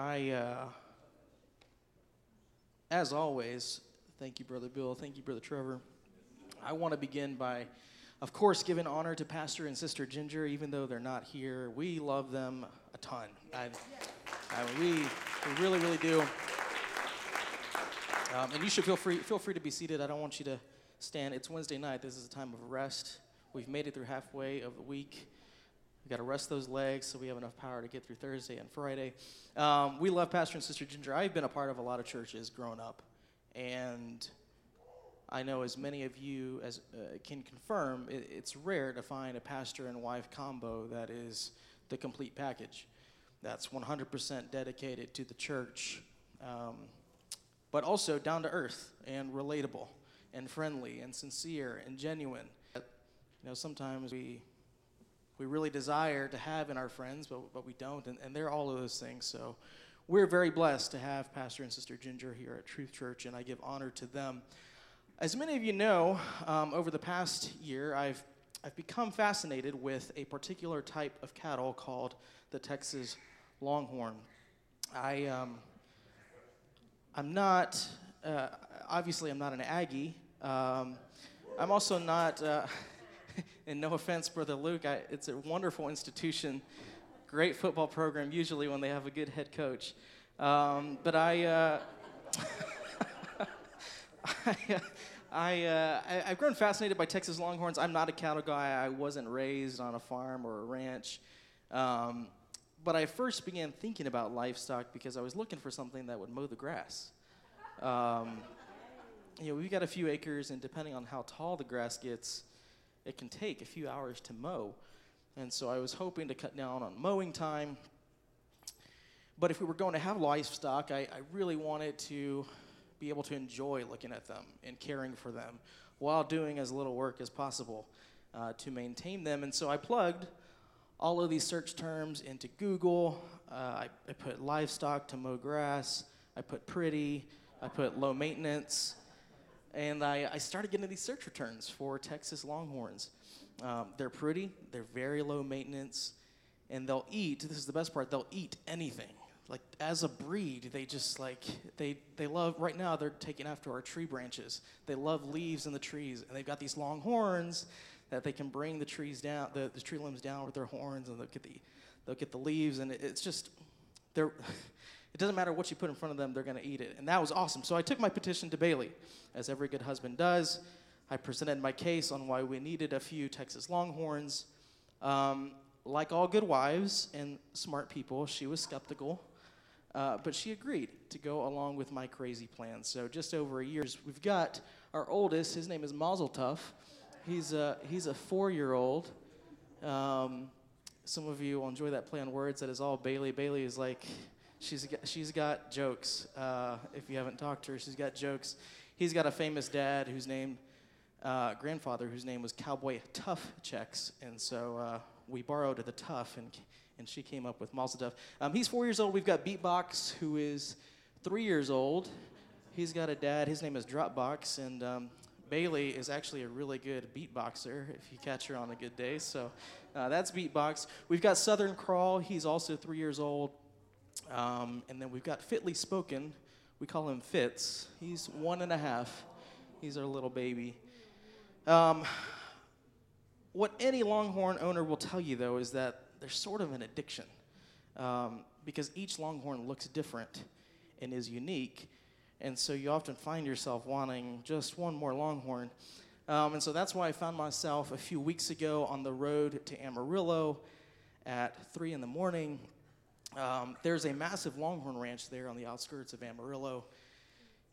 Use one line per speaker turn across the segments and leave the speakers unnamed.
I, uh, as always, thank you, Brother Bill. Thank you, Brother Trevor. I want to begin by, of course, giving honor to Pastor and Sister Ginger, even though they're not here. We love them a ton. I, I we, we really, really do. Um, and you should feel free, feel free to be seated. I don't want you to stand. It's Wednesday night. This is a time of rest. We've made it through halfway of the week. Got to rest those legs so we have enough power to get through Thursday and Friday. Um, we love Pastor and Sister Ginger. I've been a part of a lot of churches growing up. And I know as many of you as uh, can confirm, it, it's rare to find a pastor and wife combo that is the complete package. That's 100% dedicated to the church, um, but also down to earth and relatable and friendly and sincere and genuine. You know, sometimes we we really desire to have in our friends, but, but we don't, and, and they're all of those things. So we're very blessed to have Pastor and Sister Ginger here at Truth Church, and I give honor to them. As many of you know, um, over the past year, I've, I've become fascinated with a particular type of cattle called the Texas Longhorn. I, um, I'm not, uh, obviously, I'm not an Aggie. Um, I'm also not. Uh, and no offense, Brother Luke, I, it's a wonderful institution, great football program, usually when they have a good head coach. Um, but I, uh, I, I, uh, I, have grown fascinated by Texas Longhorns. I'm not a cattle guy. I wasn't raised on a farm or a ranch. Um, but I first began thinking about livestock because I was looking for something that would mow the grass. Um, you know, we've got a few acres, and depending on how tall the grass gets, it can take a few hours to mow. And so I was hoping to cut down on mowing time. But if we were going to have livestock, I, I really wanted to be able to enjoy looking at them and caring for them while doing as little work as possible uh, to maintain them. And so I plugged all of these search terms into Google. Uh, I, I put livestock to mow grass. I put pretty. I put low maintenance and I, I, started getting these search returns for Texas Longhorns. Um, they're pretty, they're very low maintenance, and they'll eat. This is the best part. They'll eat anything. Like as a breed, they just like they they love. Right now, they're taking after our tree branches. They love leaves in the trees, and they've got these long horns that they can bring the trees down, the, the tree limbs down with their horns, and they'll get the they'll get the leaves, and it, it's just they're. Doesn't matter what you put in front of them, they're going to eat it. And that was awesome. So I took my petition to Bailey, as every good husband does. I presented my case on why we needed a few Texas Longhorns. Um, like all good wives and smart people, she was skeptical, uh, but she agreed to go along with my crazy plan. So just over a year, we've got our oldest. His name is Mazel Tov. He's a he's a four-year-old. Um, some of you will enjoy that play on words. That is all Bailey. Bailey is like She's got, she's got jokes. Uh, if you haven't talked to her, she's got jokes. He's got a famous dad whose name, uh, grandfather, whose name was Cowboy Tuff Chex. And so uh, we borrowed the Tough, and, and she came up with Mazel Tov. Um, he's four years old. We've got Beatbox, who is three years old. He's got a dad. His name is Dropbox. And um, Bailey is actually a really good beatboxer if you catch her on a good day. So uh, that's Beatbox. We've got Southern Crawl. He's also three years old. Um, and then we've got Fitly Spoken. We call him Fitz. He's one and a half. He's our little baby. Um, what any Longhorn owner will tell you, though, is that there's sort of an addiction um, because each Longhorn looks different and is unique. And so you often find yourself wanting just one more Longhorn. Um, and so that's why I found myself a few weeks ago on the road to Amarillo at 3 in the morning um, there's a massive longhorn ranch there on the outskirts of Amarillo,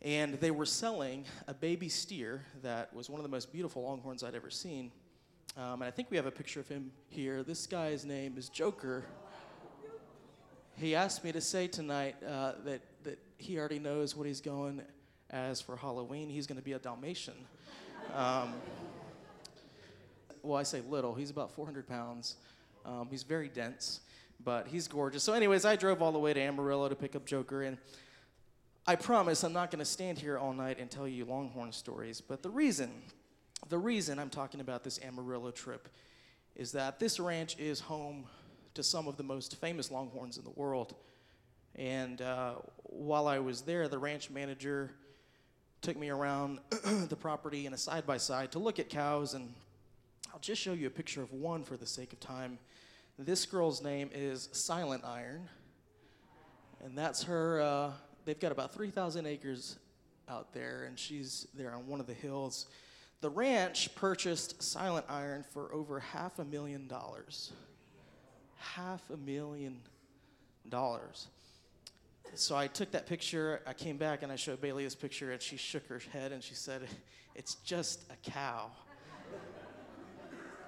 and they were selling a baby steer that was one of the most beautiful longhorns I'd ever seen. Um, and I think we have a picture of him here. This guy's name is Joker. He asked me to say tonight uh, that, that he already knows what he's going as for Halloween. He's going to be a Dalmatian. Um, well, I say little. He's about 400 pounds. Um, he's very dense but he's gorgeous. So, anyways, I drove all the way to Amarillo to pick up Joker, and I promise I'm not going to stand here all night and tell you Longhorn stories. But the reason, the reason I'm talking about this Amarillo trip is that this ranch is home to some of the most famous Longhorns in the world. And uh, while I was there, the ranch manager took me around the property in a side by side to look at cows. And I'll just show you a picture of one for the sake of time. This girl's name is Silent Iron. And that's her. Uh, they've got about 3,000 acres out there, and she's there on one of the hills. The ranch purchased Silent Iron for over half a million dollars. Half a million dollars. So I took that picture, I came back and I showed Bailey this picture, and she shook her head and she said, It's just a cow.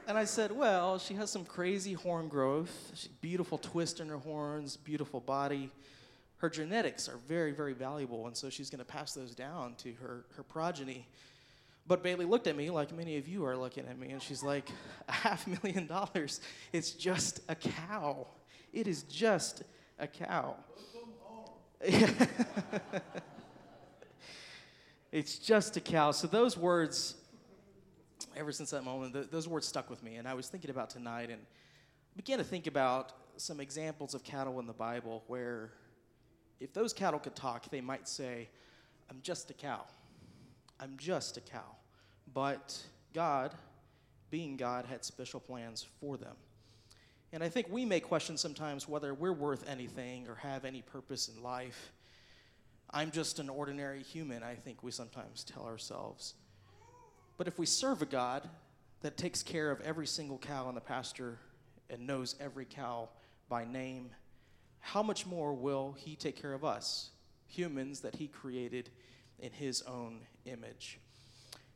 And I said, Well, she has some crazy horn growth, she, beautiful twist in her horns, beautiful body. Her genetics are very, very valuable, and so she's going to pass those down to her, her progeny. But Bailey looked at me like many of you are looking at me, and she's like, a half million dollars. It's just a cow. It is just a cow. it's just a cow. So those words, ever since that moment, th- those words stuck with me. And I was thinking about tonight and began to think about some examples of cattle in the Bible where if those cattle could talk, they might say, I'm just a cow. I'm just a cow. But God, being God, had special plans for them. And I think we may question sometimes whether we're worth anything or have any purpose in life. I'm just an ordinary human, I think we sometimes tell ourselves. But if we serve a God that takes care of every single cow in the pasture and knows every cow by name, how much more will He take care of us, humans that He created in His own image?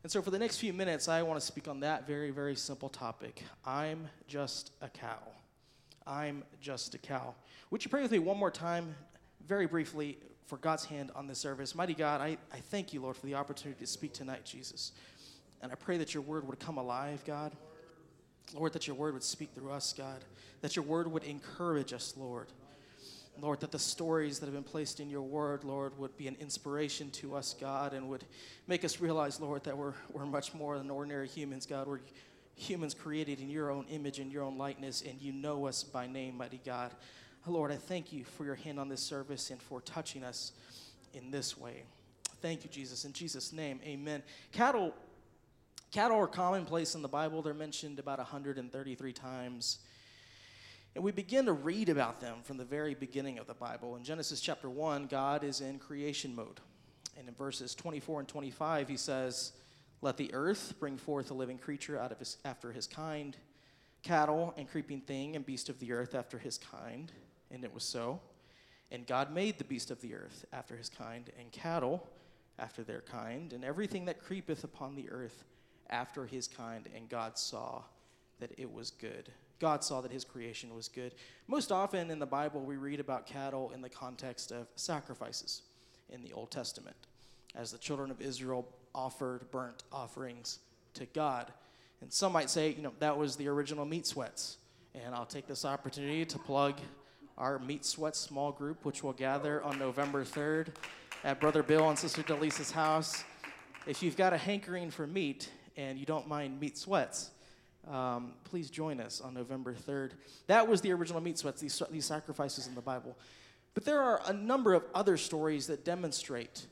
And so, for the next few minutes, I want to speak on that very, very simple topic. I'm just a cow. I'm just a cow. Would you pray with me one more time, very briefly, for God's hand on this service? Mighty God, I, I thank you, Lord, for the opportunity to speak tonight, Jesus. And I pray that your word would come alive, God. Lord, that your word would speak through us, God. That your word would encourage us, Lord. Lord, that the stories that have been placed in your word, Lord, would be an inspiration to us, God, and would make us realize, Lord, that we're, we're much more than ordinary humans, God. We're humans created in your own image and your own likeness, and you know us by name, mighty God. Lord, I thank you for your hand on this service and for touching us in this way. Thank you, Jesus. In Jesus' name, amen. Cattle, cattle are commonplace in the Bible. They're mentioned about 133 times. And we begin to read about them from the very beginning of the Bible. In Genesis chapter 1, God is in creation mode. And in verses 24 and 25, he says, Let the earth bring forth a living creature out of his, after his kind, cattle and creeping thing and beast of the earth after his kind. And it was so. And God made the beast of the earth after his kind, and cattle after their kind, and everything that creepeth upon the earth after his kind. And God saw that it was good. God saw that his creation was good. Most often in the Bible, we read about cattle in the context of sacrifices in the Old Testament, as the children of Israel offered burnt offerings to God. And some might say, you know, that was the original meat sweats. And I'll take this opportunity to plug our Meat Sweats small group, which will gather on November 3rd at Brother Bill and Sister Delisa's house. If you've got a hankering for meat and you don't mind meat sweats, um, please join us on November 3rd. That was the original meat sweats, these, these sacrifices in the Bible. But there are a number of other stories that demonstrate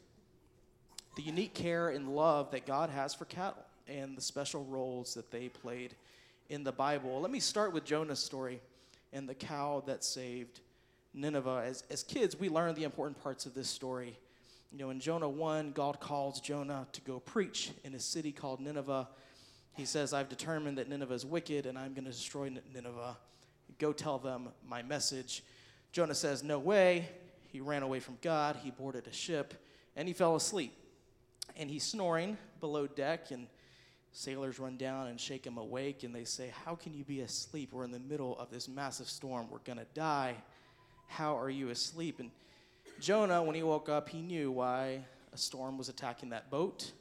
the unique care and love that God has for cattle and the special roles that they played in the Bible. Let me start with Jonah's story and the cow that saved Nineveh. As, as kids, we learn the important parts of this story. You know, in Jonah 1, God calls Jonah to go preach in a city called Nineveh he says, I've determined that Nineveh is wicked and I'm going to destroy Nineveh. Go tell them my message. Jonah says, No way. He ran away from God. He boarded a ship and he fell asleep. And he's snoring below deck, and sailors run down and shake him awake. And they say, How can you be asleep? We're in the middle of this massive storm. We're going to die. How are you asleep? And Jonah, when he woke up, he knew why a storm was attacking that boat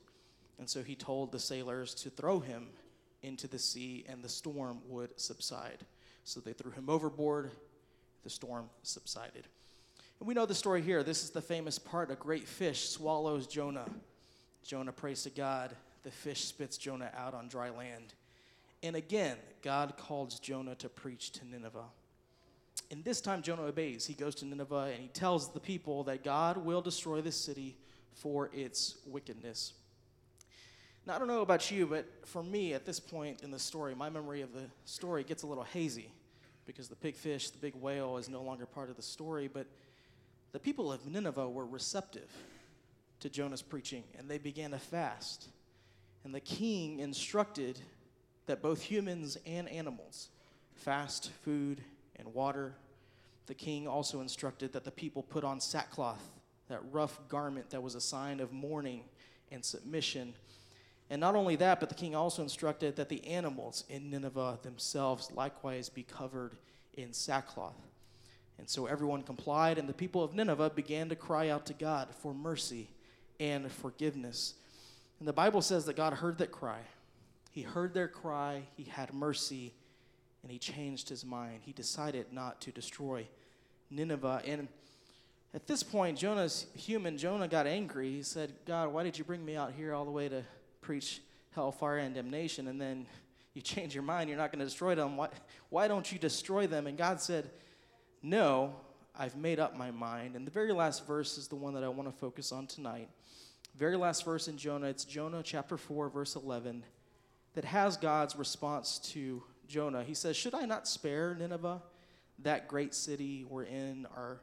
and so he told the sailors to throw him into the sea and the storm would subside. So they threw him overboard, the storm subsided. And we know the story here. This is the famous part a great fish swallows Jonah. Jonah prays to God. The fish spits Jonah out on dry land. And again, God calls Jonah to preach to Nineveh. And this time Jonah obeys. He goes to Nineveh and he tells the people that God will destroy this city for its wickedness. Now, I don't know about you, but for me, at this point in the story, my memory of the story gets a little hazy because the big fish, the big whale, is no longer part of the story. But the people of Nineveh were receptive to Jonah's preaching, and they began to fast. And the king instructed that both humans and animals fast food and water. The king also instructed that the people put on sackcloth, that rough garment that was a sign of mourning and submission. And not only that, but the king also instructed that the animals in Nineveh themselves likewise be covered in sackcloth. And so everyone complied, and the people of Nineveh began to cry out to God for mercy and forgiveness. And the Bible says that God heard that cry. He heard their cry, He had mercy, and He changed His mind. He decided not to destroy Nineveh. And at this point, Jonah's human. Jonah got angry. He said, God, why did you bring me out here all the way to preach hellfire and damnation? And then you change your mind. You're not going to destroy them. Why, why don't you destroy them? And God said, No, I've made up my mind. And the very last verse is the one that I want to focus on tonight. Very last verse in Jonah, it's Jonah chapter 4, verse 11, that has God's response to Jonah. He says, Should I not spare Nineveh, that great city wherein are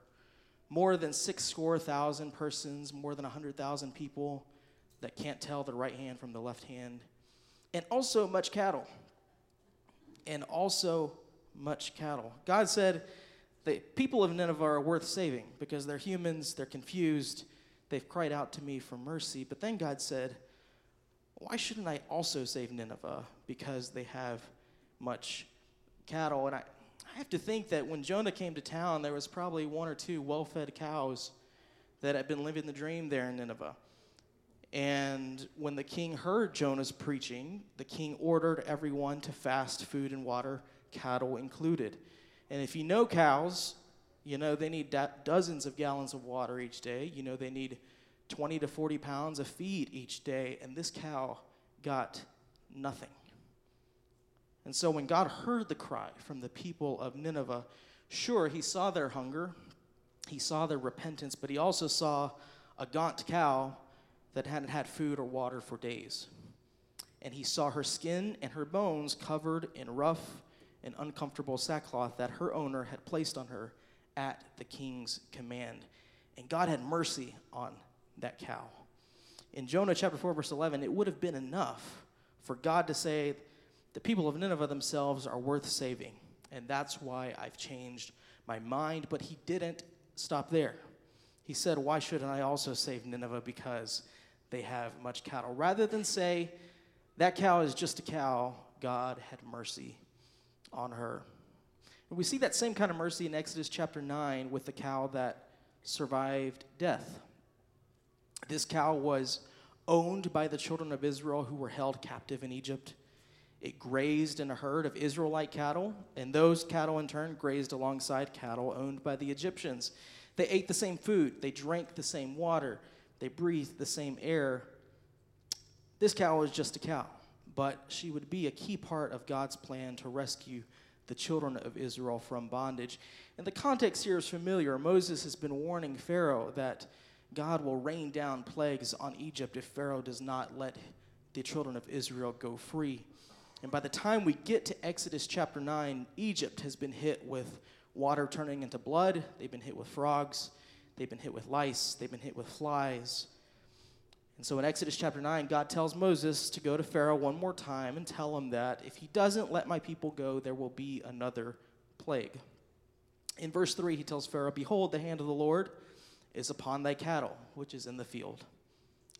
more than six score thousand persons, more than a hundred thousand people that can't tell the right hand from the left hand, and also much cattle. And also much cattle. God said, the people of Nineveh are worth saving because they're humans, they're confused, they've cried out to me for mercy. But then God said, Why shouldn't I also save Nineveh? Because they have much cattle. And I, I have to think that when Jonah came to town, there was probably one or two well fed cows that had been living the dream there in Nineveh. And when the king heard Jonah's preaching, the king ordered everyone to fast food and water, cattle included. And if you know cows, you know they need do- dozens of gallons of water each day. You know they need 20 to 40 pounds of feed each day. And this cow got nothing. And so when God heard the cry from the people of Nineveh, sure, he saw their hunger, he saw their repentance, but he also saw a gaunt cow that hadn't had food or water for days. And he saw her skin and her bones covered in rough and uncomfortable sackcloth that her owner had placed on her at the king's command. And God had mercy on that cow. In Jonah chapter 4, verse 11, it would have been enough for God to say, The people of Nineveh themselves are worth saving. And that's why I've changed my mind. But he didn't stop there. He said, Why shouldn't I also save Nineveh? Because they have much cattle. Rather than say, That cow is just a cow, God had mercy on her. And we see that same kind of mercy in Exodus chapter 9 with the cow that survived death. This cow was owned by the children of Israel who were held captive in Egypt. It grazed in a herd of Israelite cattle, and those cattle in turn grazed alongside cattle owned by the Egyptians. They ate the same food, they drank the same water, they breathed the same air. This cow was just a cow, but she would be a key part of God's plan to rescue the children of Israel from bondage. And the context here is familiar. Moses has been warning Pharaoh that God will rain down plagues on Egypt if Pharaoh does not let the children of Israel go free. And by the time we get to Exodus chapter 9, Egypt has been hit with water turning into blood, they've been hit with frogs, they've been hit with lice, they've been hit with flies. And so in Exodus chapter 9, God tells Moses to go to Pharaoh one more time and tell him that if he doesn't let my people go, there will be another plague. In verse 3, he tells Pharaoh, Behold, the hand of the Lord is upon thy cattle, which is in the field,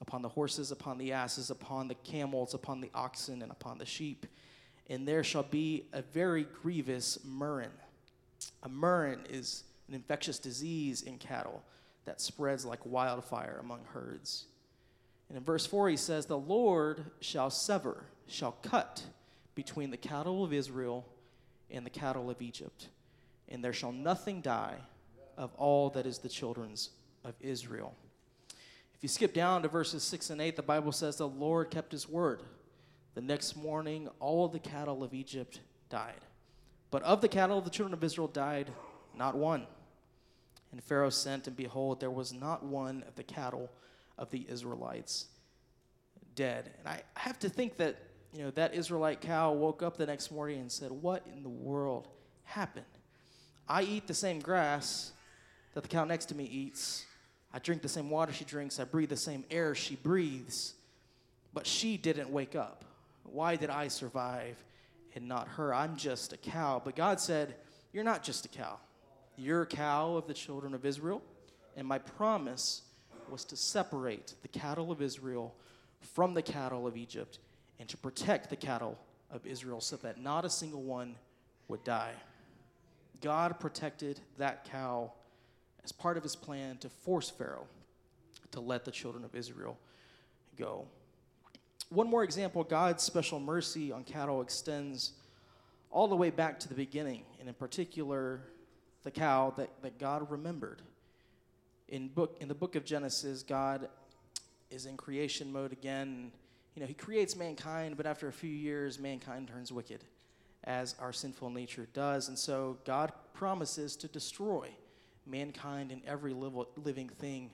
upon the horses, upon the asses, upon the camels, upon the oxen, and upon the sheep. And there shall be a very grievous murrain. A murrain is an infectious disease in cattle that spreads like wildfire among herds. And in verse 4, he says, The Lord shall sever, shall cut between the cattle of Israel and the cattle of Egypt, and there shall nothing die of all that is the children's of Israel. If you skip down to verses 6 and 8, the Bible says, The Lord kept his word. The next morning, all the cattle of Egypt died. But of the cattle of the children of Israel died not one. And Pharaoh sent, and behold, there was not one of the cattle of the Israelites dead. And I have to think that, you know, that Israelite cow woke up the next morning and said, What in the world happened? I eat the same grass that the cow next to me eats. I drink the same water she drinks. I breathe the same air she breathes. But she didn't wake up. Why did I survive and not her? I'm just a cow. But God said, You're not just a cow. You're a cow of the children of Israel. And my promise was to separate the cattle of Israel from the cattle of Egypt and to protect the cattle of Israel so that not a single one would die. God protected that cow as part of his plan to force Pharaoh to let the children of Israel go. One more example God's special mercy on cattle extends all the way back to the beginning, and in particular, the cow that, that God remembered. In, book, in the book of Genesis, God is in creation mode again. You know, he creates mankind, but after a few years, mankind turns wicked, as our sinful nature does. And so God promises to destroy mankind and every living thing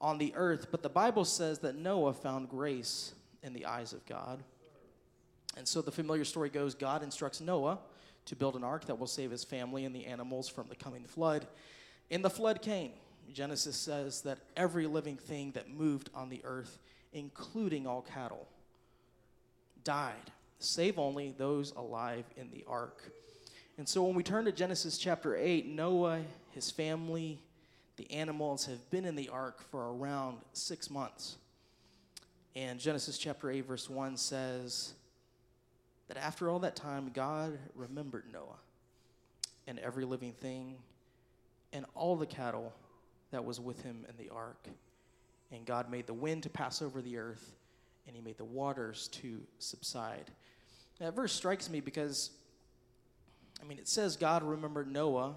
on the earth. But the Bible says that Noah found grace in the eyes of God. And so the familiar story goes God instructs Noah to build an ark that will save his family and the animals from the coming flood. And the flood came. Genesis says that every living thing that moved on the earth, including all cattle, died, save only those alive in the ark. And so when we turn to Genesis chapter 8, Noah, his family, the animals have been in the ark for around six months. And Genesis chapter 8, verse 1 says that after all that time, God remembered Noah and every living thing and all the cattle that was with him in the ark. And God made the wind to pass over the earth, and he made the waters to subside. That verse strikes me because, I mean, it says God remembered Noah,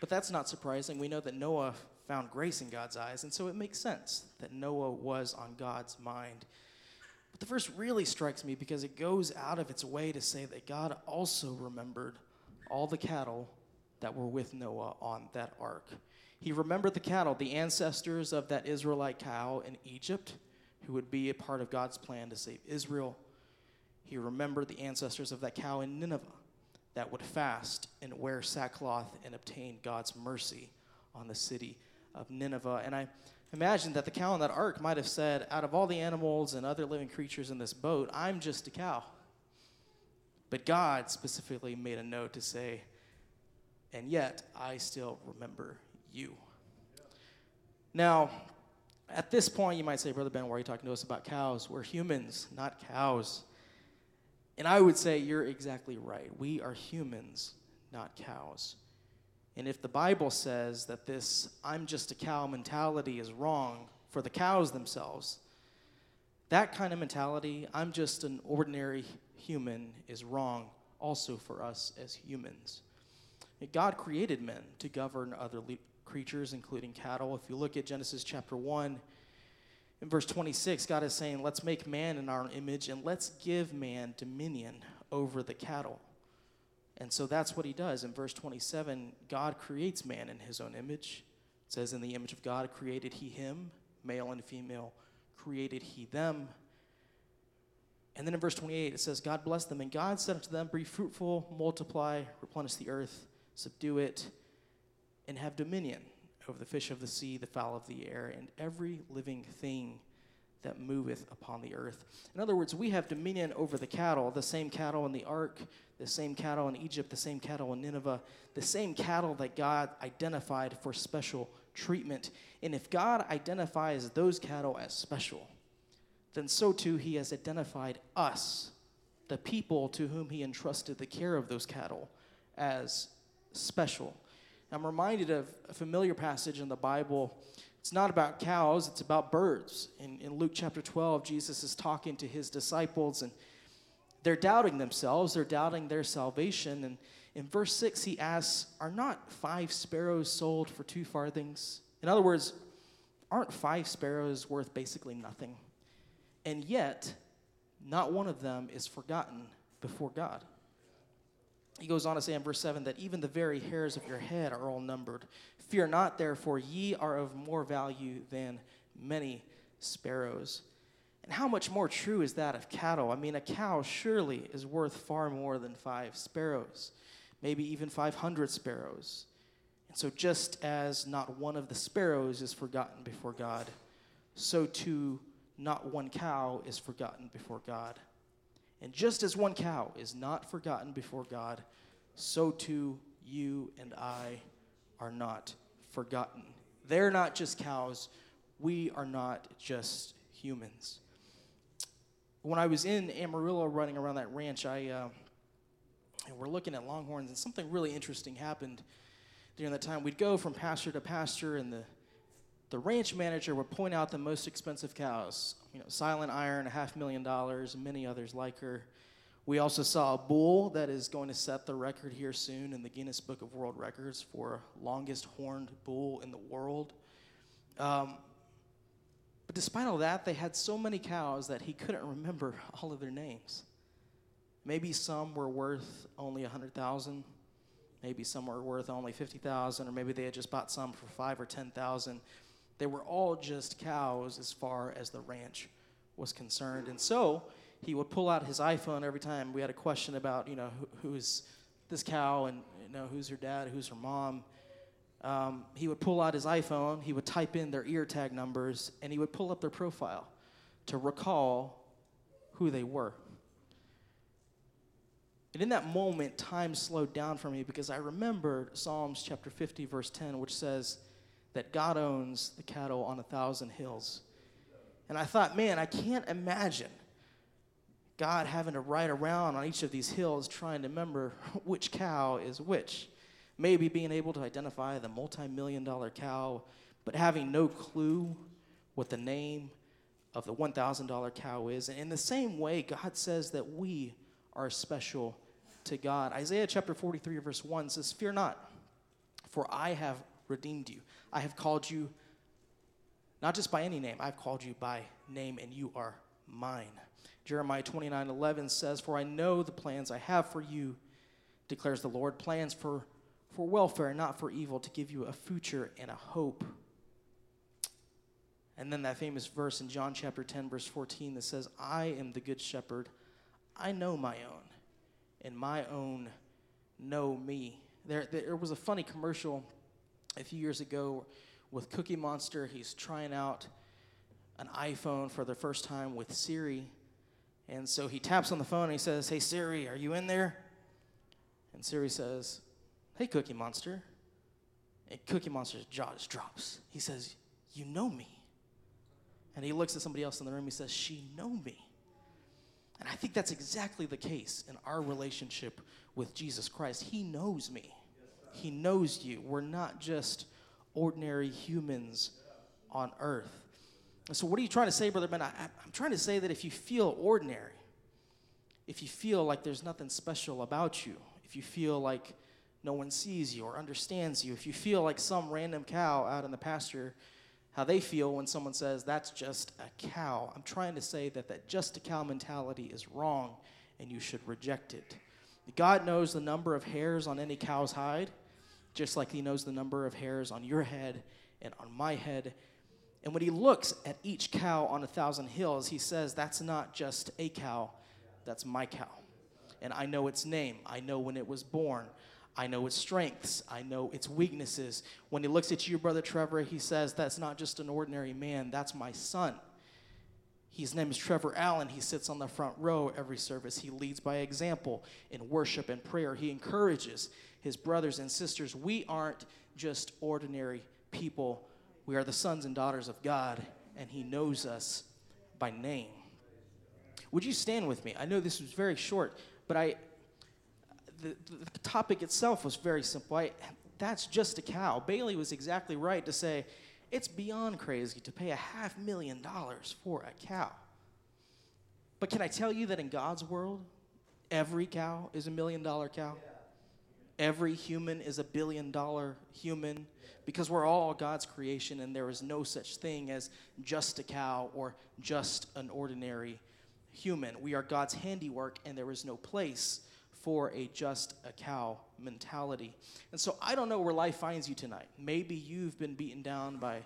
but that's not surprising. We know that Noah found grace in God's eyes, and so it makes sense that Noah was on God's mind. But the verse really strikes me because it goes out of its way to say that God also remembered all the cattle that were with Noah on that ark. He remembered the cattle, the ancestors of that Israelite cow in Egypt, who would be a part of God's plan to save Israel. He remembered the ancestors of that cow in Nineveh that would fast and wear sackcloth and obtain God's mercy on the city of Nineveh. And I imagine that the cow in that ark might have said, Out of all the animals and other living creatures in this boat, I'm just a cow. But God specifically made a note to say, And yet I still remember you. Now, at this point, you might say, Brother Ben, why are you talking to us about cows? We're humans, not cows. And I would say you're exactly right. We are humans, not cows. And if the Bible says that this I'm just a cow mentality is wrong for the cows themselves, that kind of mentality, I'm just an ordinary human, is wrong also for us as humans. God created men to govern other le- creatures, including cattle. If you look at Genesis chapter 1, in verse 26, God is saying, Let's make man in our image and let's give man dominion over the cattle. And so that's what he does. In verse 27, God creates man in his own image. It says, In the image of God created he him, male and female created he them. And then in verse 28, it says, God blessed them, and God said unto them, Be fruitful, multiply, replenish the earth, subdue it, and have dominion over the fish of the sea, the fowl of the air, and every living thing that moveth upon the earth. In other words, we have dominion over the cattle, the same cattle in the ark, the same cattle in Egypt, the same cattle in Nineveh, the same cattle that God identified for special treatment. And if God identifies those cattle as special, then so too he has identified us, the people to whom he entrusted the care of those cattle, as special. I'm reminded of a familiar passage in the Bible. It's not about cows, it's about birds. In, in Luke chapter 12, Jesus is talking to his disciples, and they're doubting themselves, they're doubting their salvation. And in verse 6, he asks, Are not five sparrows sold for two farthings? In other words, aren't five sparrows worth basically nothing? And yet, not one of them is forgotten before God. Goes on to say in verse 7 that even the very hairs of your head are all numbered. Fear not, therefore, ye are of more value than many sparrows. And how much more true is that of cattle? I mean, a cow surely is worth far more than five sparrows, maybe even 500 sparrows. And so, just as not one of the sparrows is forgotten before God, so too not one cow is forgotten before God. And just as one cow is not forgotten before God, so too you and I are not forgotten. They're not just cows, we are not just humans. When I was in Amarillo running around that ranch, I uh, we're looking at longhorns, and something really interesting happened during that time. We'd go from pasture to pasture, and the the ranch manager would point out the most expensive cows. You know, Silent Iron, a half million dollars, and many others like her. We also saw a bull that is going to set the record here soon in the Guinness Book of World Records for longest horned bull in the world. Um, but despite all that, they had so many cows that he couldn't remember all of their names. Maybe some were worth only a hundred thousand. Maybe some were worth only fifty thousand, or maybe they had just bought some for five or ten thousand. They were all just cows as far as the ranch was concerned. And so he would pull out his iPhone every time we had a question about, you know, who, who is this cow and, you know, who's her dad, who's her mom. Um, he would pull out his iPhone, he would type in their ear tag numbers, and he would pull up their profile to recall who they were. And in that moment, time slowed down for me because I remembered Psalms chapter 50, verse 10, which says, that God owns the cattle on a thousand hills. And I thought, man, I can't imagine God having to ride around on each of these hills trying to remember which cow is which. Maybe being able to identify the multi million dollar cow, but having no clue what the name of the $1,000 cow is. And in the same way, God says that we are special to God. Isaiah chapter 43, verse 1 says, Fear not, for I have redeemed you. I have called you not just by any name, I've called you by name, and you are mine. Jeremiah 29 11 says, For I know the plans I have for you, declares the Lord, plans for, for welfare, not for evil, to give you a future and a hope. And then that famous verse in John chapter 10, verse 14 that says, I am the good shepherd. I know my own, and my own know me. There, there was a funny commercial a few years ago with Cookie Monster. He's trying out an iPhone for the first time with Siri. And so he taps on the phone and he says, Hey Siri, are you in there? And Siri says, Hey Cookie Monster. And Cookie Monster's jaw just drops. He says, You know me. And he looks at somebody else in the room. He says, She know me. And I think that's exactly the case in our relationship with Jesus Christ. He knows me. He knows you. We're not just ordinary humans on earth. So, what are you trying to say, Brother Ben? I, I'm trying to say that if you feel ordinary, if you feel like there's nothing special about you, if you feel like no one sees you or understands you, if you feel like some random cow out in the pasture, how they feel when someone says that's just a cow, I'm trying to say that that just a cow mentality is wrong and you should reject it. God knows the number of hairs on any cow's hide, just like He knows the number of hairs on your head and on my head. And when He looks at each cow on a thousand hills, He says, That's not just a cow, that's my cow. And I know its name, I know when it was born. I know its strengths. I know its weaknesses. When he looks at you, Brother Trevor, he says, That's not just an ordinary man, that's my son. His name is Trevor Allen. He sits on the front row every service. He leads by example in worship and prayer. He encourages his brothers and sisters. We aren't just ordinary people, we are the sons and daughters of God, and He knows us by name. Would you stand with me? I know this was very short, but I the, the topic itself was very simple. I, that's just a cow. Bailey was exactly right to say it's beyond crazy to pay a half million dollars for a cow. But can I tell you that in God's world, every cow is a million dollar cow? Every human is a billion dollar human because we're all God's creation and there is no such thing as just a cow or just an ordinary human. We are God's handiwork and there is no place for a just a cow mentality. And so I don't know where life finds you tonight. Maybe you've been beaten down by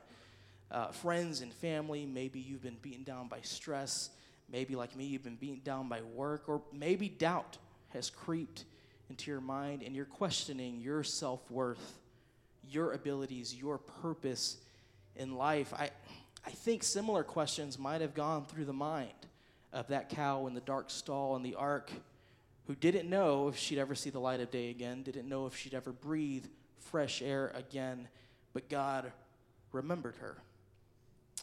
uh, friends and family. Maybe you've been beaten down by stress. Maybe, like me, you've been beaten down by work. Or maybe doubt has creeped into your mind and you're questioning your self worth, your abilities, your purpose in life. I, I think similar questions might have gone through the mind of that cow in the dark stall in the ark who didn't know if she'd ever see the light of day again, didn't know if she'd ever breathe fresh air again, but God remembered her.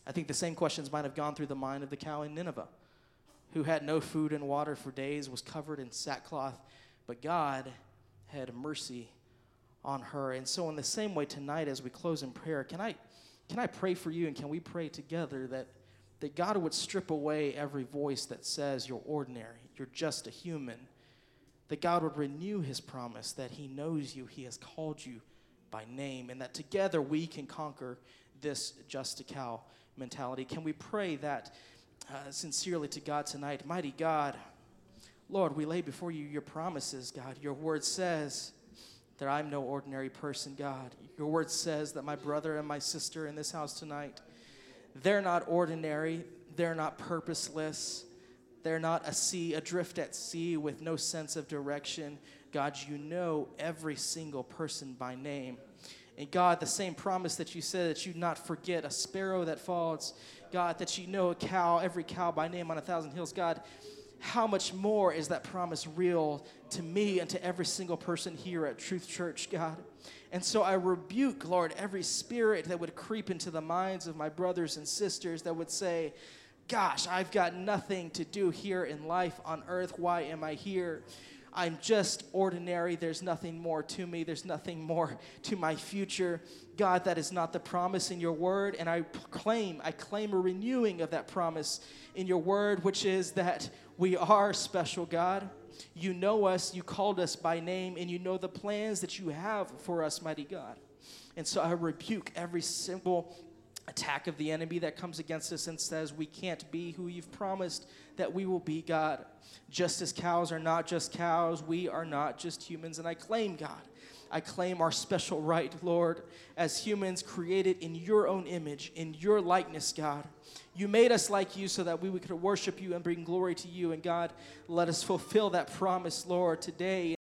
I think the same questions might have gone through the mind of the cow in Nineveh, who had no food and water for days, was covered in sackcloth, but God had mercy on her. And so, in the same way, tonight as we close in prayer, can I, can I pray for you and can we pray together that, that God would strip away every voice that says you're ordinary, you're just a human? That God would renew his promise that he knows you, he has called you by name, and that together we can conquer this just a cow mentality. Can we pray that uh, sincerely to God tonight? Mighty God, Lord, we lay before you your promises, God. Your word says that I'm no ordinary person, God. Your word says that my brother and my sister in this house tonight, they're not ordinary, they're not purposeless. They're not a sea, adrift at sea with no sense of direction. God, you know every single person by name. And God, the same promise that you said that you'd not forget a sparrow that falls, God, that you know a cow, every cow by name on a thousand hills, God, how much more is that promise real to me and to every single person here at Truth Church, God? And so I rebuke, Lord, every spirit that would creep into the minds of my brothers and sisters that would say, Gosh, I've got nothing to do here in life on earth. Why am I here? I'm just ordinary. There's nothing more to me. There's nothing more to my future. God, that is not the promise in your word. And I claim, I claim a renewing of that promise in your word, which is that we are special, God. You know us, you called us by name, and you know the plans that you have for us, mighty God. And so I rebuke every single attack of the enemy that comes against us and says we can't be who you've promised that we will be, God. Just as cows are not just cows, we are not just humans. And I claim, God, I claim our special right, Lord, as humans created in your own image, in your likeness, God. You made us like you so that we could worship you and bring glory to you. And God, let us fulfill that promise, Lord, today.